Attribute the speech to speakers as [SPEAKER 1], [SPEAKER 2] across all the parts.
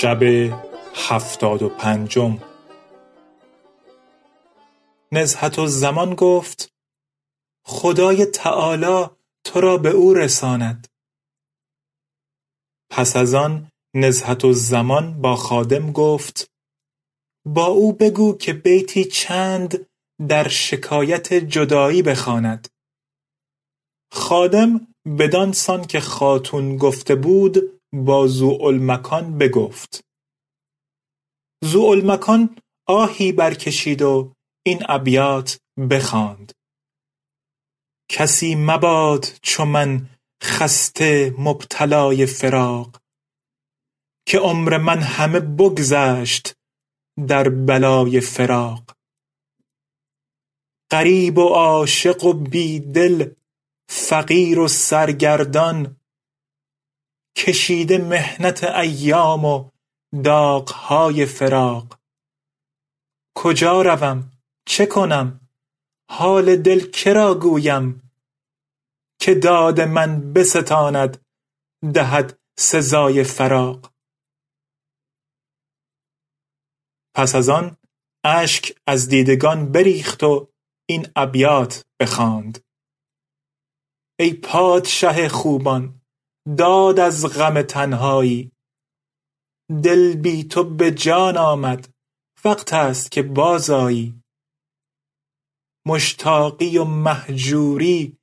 [SPEAKER 1] شب هفتاد و پنجم. نزهت الزمان گفت خدای تعالی تو را به او رساند. پس از آن نزهت الزمان با خادم گفت با او بگو که بیتی چند در شکایت جدایی بخواند. خادم بدان سان که خاتون گفته بود با ذوالمکان بگفت. ذوالمکان آهی برکشید و این ابیات بخواند. کسی مباد چو من خسته مبتلای فراق که عمر من همه بگذشت در بلای فراق. غریب و عاشق و بی دل فقیر و سرگردان کشیده محنت ایام و داغهای فراق. کجا روم؟ چه کنم؟ حال دل که را گویم؟ که داد من بستاند دهد سزای فراق. پس از آن اشک از دیدگان بریخت و این ابیات بخواند. ای پادشه خوبان داد از غم تنهایی. دل بی تو به جان آمد وقت است که بازآیی. مشتاقی و مهجوری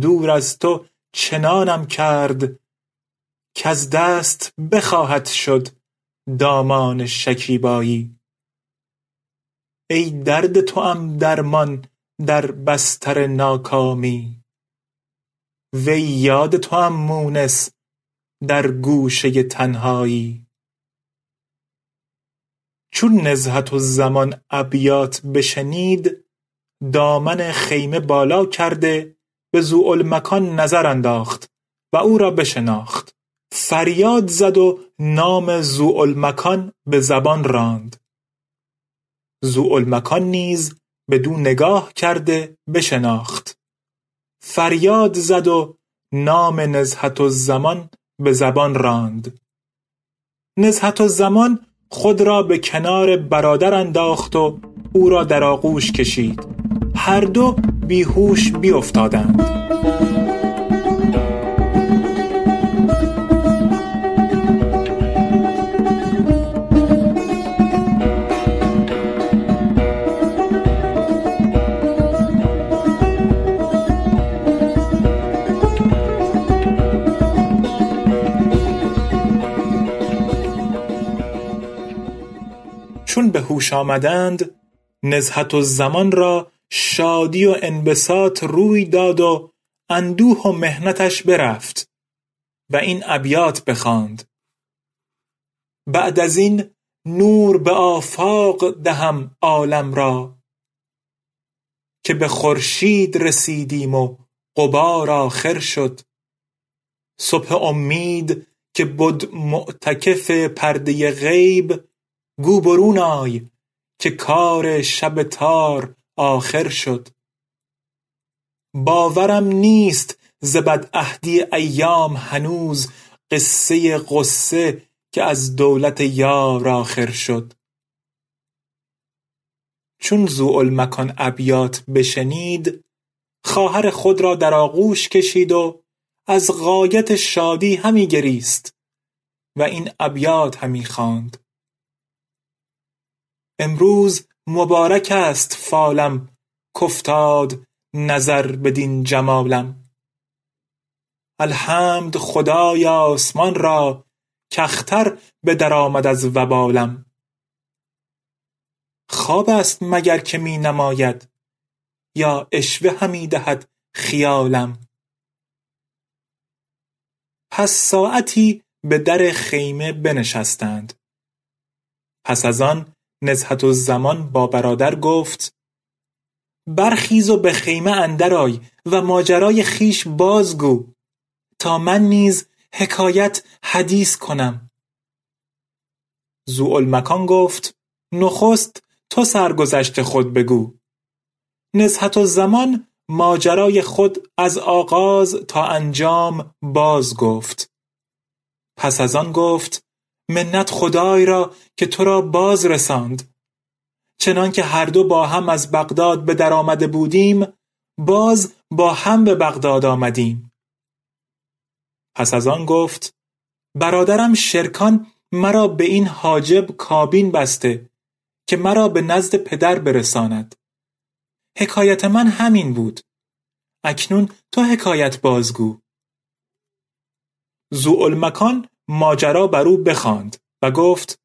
[SPEAKER 1] دور از تو چنانم کرد. کز دست بخواهد شد دامان شکیبایی. ای درد توام درمان در بستر ناکامی. وی یاد توام مونس در گوشه تنهایی. چون نزهت الزمان ابیات بشنید دامن خیمه بالا کرده به ذوالمکان نظر انداخت و او را بشناخت. فریاد زد و نام ذوالمکان به زبان راند. ذوالمکان نیز بدو نگاه کرده بشناخت. فریاد زد و نام نزهت الزمان به زبان راند. نزهت الزمان خود را به کنار برادر انداخت و او را در آغوش کشید. هر دو بیهوش بیافتادند. هوش آمدند نزهت الزمان را شادی و انبساط روی داد و اندوه و محنتش برفت و این ابیات بخواند. بعد از این نور به آفاق دهم عالم را که به خورشید رسیدیم و غبار آخر شد. صبح امید که بد معتکف پرده غیب گو برون آی که کار شب تار آخر شد. باورم نیست ز بدعهدی ایام هنوز قصه غصه که از دولت یار آخر شد. چون ذوالمکان ابیات بشنید خواهر خود را در آغوش کشید و از غایت شادی همی گریست و این ابیات همی خواند. امروز مبارک است فالم کفتاد نظر بدین جمالم. الحمد خدای آسمان را کختر به در آمد از وبالم. خواب است مگر که می نماید یا اشوه همی دهد خیالم. پس ساعتی به در خیمه بنشستند. پس از آن نزهت الزمان با برادر گفت برخیز و به خیمه اندر آی و ماجرای خویش بازگو تا من نیز حکایت حدیث کنم. ذوالمکان گفت نخست تو سرگذشت خود بگو. نزهت الزمان ماجرای خود از آغاز تا انجام باز گفت. پس از آن گفت منت خدای را که تو را باز رساند. چنانکه هر دو با هم از بغداد به در آمده بودیم باز با هم به بغداد آمدیم. پس از آن گفت برادرم شرکان مرا به این حاجب کابین بسته که مرا به نزد پدر برساند. حکایت من همین بود. اکنون تو حکایت بازگو. ذوالمکان ماجرا بر او بخواند و گفت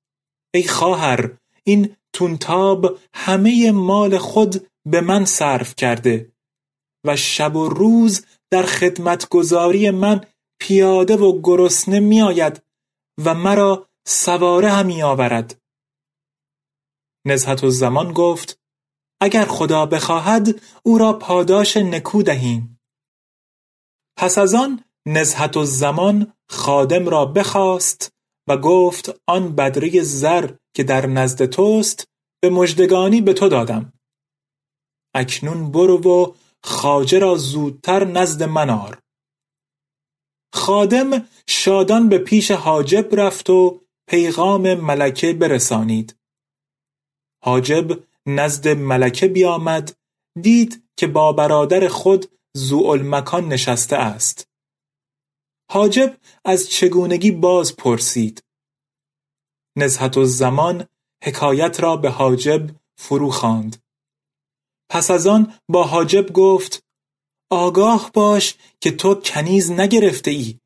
[SPEAKER 1] ای خواهر این تونتاب همه مال خود به من صرف کرده و شب و روز در خدمتگزاری من پیاده و گرسنه میآید و مرا سواره همی آورد. نزهت الزمان گفت اگر خدا بخواهد او را پاداش نکو دهیم. پس از آن نزهت الزمان خادم را بخواست و گفت آن بدره زر که در نزد توست به مژدگانی به تو دادم. اکنون برو و خواجه را زودتر نزد من آر. خادم شادان به پیش حاجب رفت و پیغام ملکه برسانید. حاجب نزد ملکه بیامد دید که با برادر خود ذوالمکان نشسته است. حاجب از چگونگی باز پرسید. نزهت الزمان حکایت را به حاجب فرو خواند. پس از آن با حاجب گفت آگاه باش که تو کنیز نگرفته ای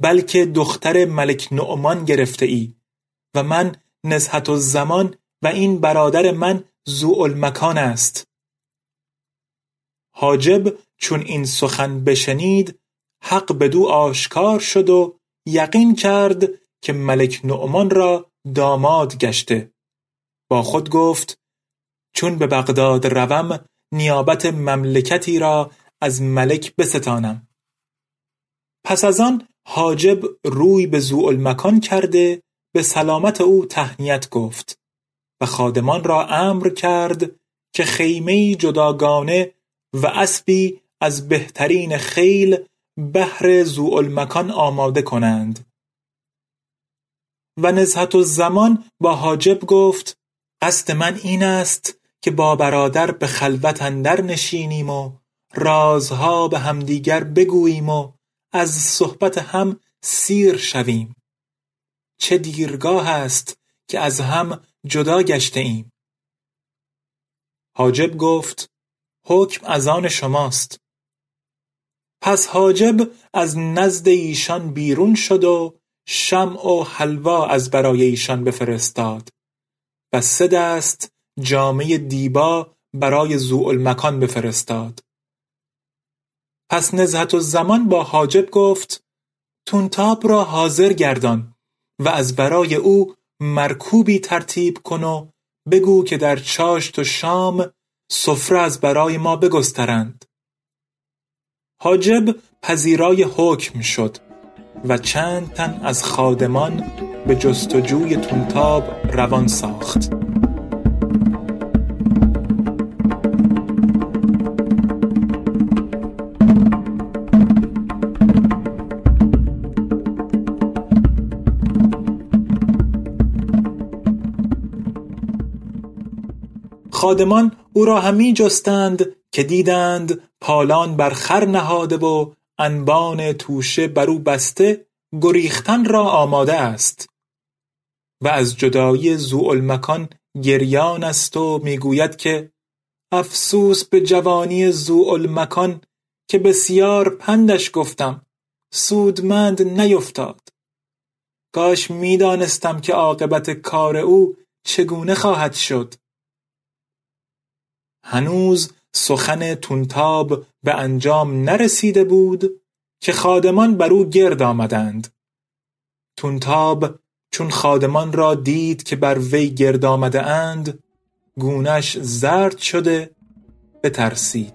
[SPEAKER 1] بلکه دختر ملک نعمان گرفته ای و من نزهت الزمان و این برادر من ذوالمکان است. حاجب چون این سخن بشنید حق بدو آشکار شد و یقین کرد که ملک نعمان را داماد گشته. با خود گفت چون به بغداد روم نیابت مملکتی را از ملک بستانم. پس از آن حاجب روی به ذوالمکان کرده به سلامت او تهنیت گفت و خادمان را امر کرد که خیمه جداگانه و اسبی از بهترین خیل بهر ذوالمکان آماده کنند. و نزهت الزمان با حاجب گفت قصد من این است که با برادر به خلوت اندر نشینیم و رازها به همدیگر بگوییم و از صحبت هم سیر شویم. چه دیرگاه است که از هم جدا گشته ایم؟ حاجب گفت حکم از آن شماست. پس حاجب از نزد ایشان بیرون شد و شمع و حلوا از برای ایشان بفرستاد. و سه دست جامه دیبا برای ذوالمکان بفرستاد. پس نزهت الزمان با حاجب گفت تونتاب را حاضر گردان و از برای او مرکوبی ترتیب کن و بگو که در چاشت و شام سفره از برای ما بگسترند. حاجب پذیرای حکم شد و چند تن از خادمان به جستجوی تونتاب روان ساخت. خادمان او را همی جستند که دیدند پالان بر خر نهاده و انبان توشه بر او بسته گریختن را آماده است. و از جدایی ذوالمکان گریان است و می‌گوید که افسوس به جوانی المکان که بسیار پندش گفتم سودمند نیفتاد. کاش می‌دانستم که عاقبت کار او چگونه خواهد شد. هنوز سخن تونتاب به انجام نرسیده بود که خادمان بر او گرد آمدند. تونتاب چون خادمان را دید که بر وی گرد آمده اند گونش زرد شده بترسید.